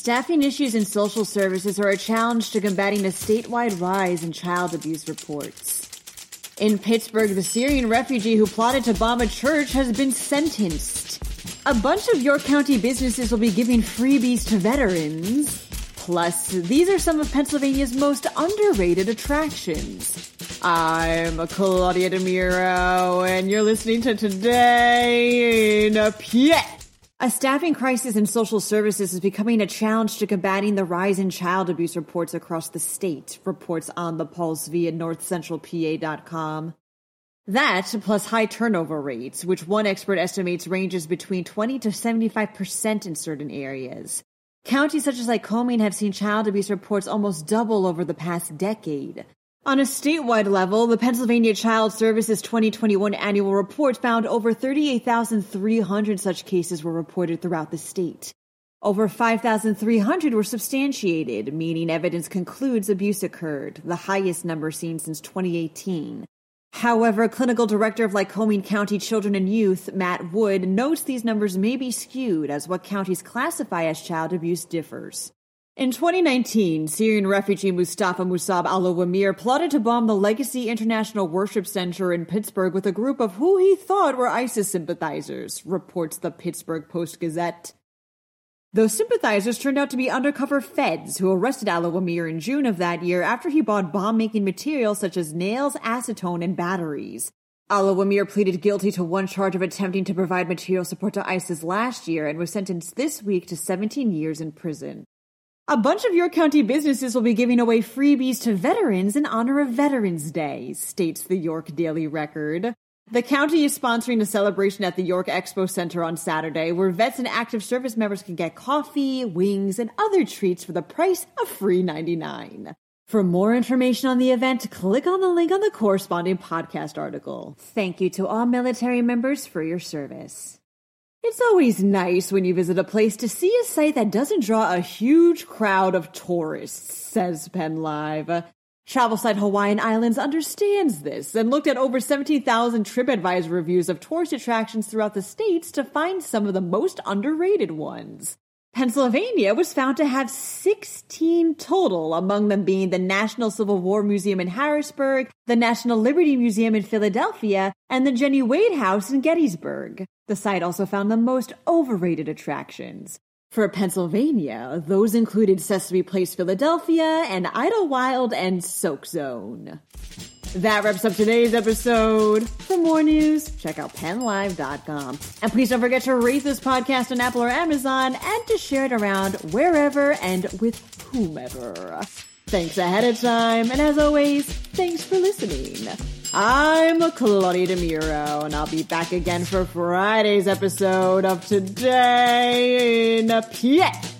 Staffing issues in social services are a challenge to combating a statewide rise in child abuse reports. In Pittsburgh, the Syrian refugee who plotted to bomb a church has been sentenced. A bunch of York County businesses will be giving freebies to veterans. Plus, these are some of Pennsylvania's most underrated attractions. I'm Claudia DeMiro, and you're listening to Today in a PA. A staffing crisis in social services is becoming a challenge to combating the rise in child abuse reports across the state, reports on the Pulse via northcentralpa.com. That, plus high turnover rates, which one expert estimates ranges between 20 to 75% in certain areas. Counties such as Lycoming have seen child abuse reports almost double over the past decade. On a statewide level, the Pennsylvania Child Services 2021 annual report found over 38,300 such cases were reported throughout the state. Over 5,300 were substantiated, meaning evidence concludes abuse occurred, the highest number seen since 2018. However, clinical director of Lycoming County Children and Youth, Matt Wood, notes these numbers may be skewed as what counties classify as child abuse differs. In 2019, Syrian refugee Mustafa Musab Alowemer plotted to bomb the Legacy International Worship Center in Pittsburgh with a group of who he thought were ISIS sympathizers, reports the Pittsburgh Post-Gazette. Those sympathizers turned out to be undercover feds who arrested Alowemer in June of that year after he bought bomb-making materials such as nails, acetone, and batteries. Alowemer pleaded guilty to one charge of attempting to provide material support to ISIS last year and was sentenced this week to 17 years in prison. A bunch of York County businesses will be giving away freebies to veterans in honor of Veterans Day, states the York Daily Record. The county is sponsoring a celebration at the York Expo Center on Saturday where vets and active service members can get coffee, wings, and other treats for the price of free 99. For more information on the event, click on the link on the corresponding podcast article. Thank you to all military members for your service. It's always nice when you visit a place to see a site that doesn't draw a huge crowd of tourists, says Penn Live. Travel Hawaiian Islands understands this and looked at over 17,000 TripAdvisor reviews of tourist attractions throughout the states to find some of the most underrated ones. Pennsylvania was found to have 16 total, among them being the National Civil War Museum in Harrisburg, the National Liberty Museum in Philadelphia, and the Jennie Wade House in Gettysburg. The site also found the most overrated attractions. For Pennsylvania, those included Sesame Place Philadelphia and Idlewild and Soak Zone. That wraps up today's episode. For more news, check out pennlive.com. And please don't forget to rate this podcast on Apple or Amazon and to share it around wherever and with whomever. Thanks ahead of time, and as always, thanks for listening. I'm Claudia DeMiro, and I'll be back again for Friday's episode of Today in PA.